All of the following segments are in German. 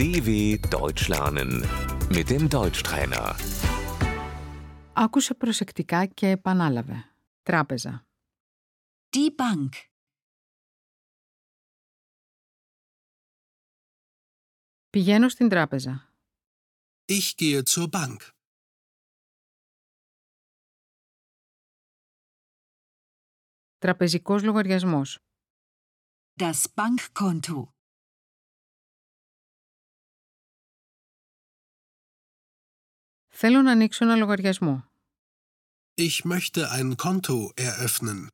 DW Deutsch lernen mit dem Deutschtrainer. Άκουσε προσεκτικά και επανάλαβε. Τράπεζα. Die Bank. Πηγαίνω στην τράπεζα. Ich gehe zur Bank. Τραπεζικός λογαριασμός. Das Bankkonto. Θέλω να ανοίξω ένα λογαριασμό. Ich möchte ein Konto eröffnen.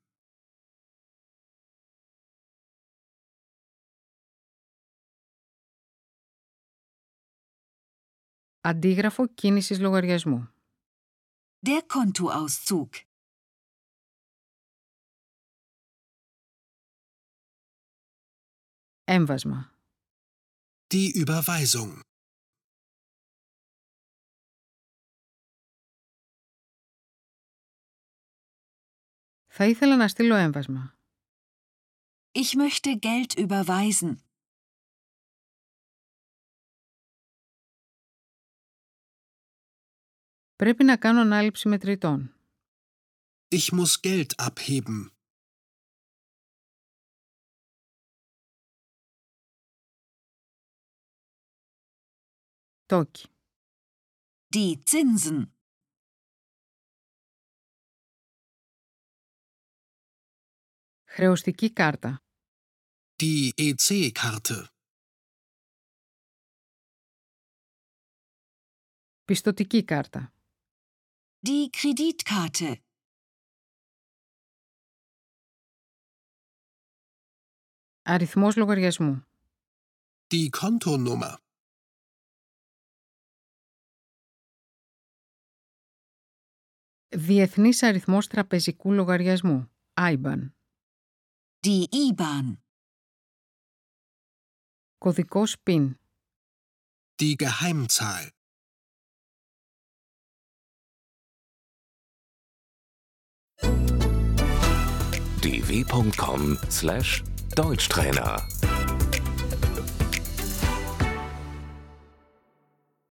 Αντίγραφο κίνησης λογαριασμού. Der Kontoauszug. Έμβασμα. Die Überweisung. Θα ήθελα να στείλω έμβασμα. Ich möchte Geld überweisen. Πρέπει να κάνω ανάληψη μετρητών. Ich muss Geld abheben. Τόκι. Die Zinsen. Χρεωστική κάρτα. Die E EC-Karte. Πιστοτική κάρτα. Die Kreditkarte. Αριθμός λογαριασμού. Die Kontonummer. Διεθνής αριθμός τραπεζικού λογαριασμού. IBAN. Die IBAN. Κωδικός PIN. Die Geheimzahl. dw.com/deutschtrainer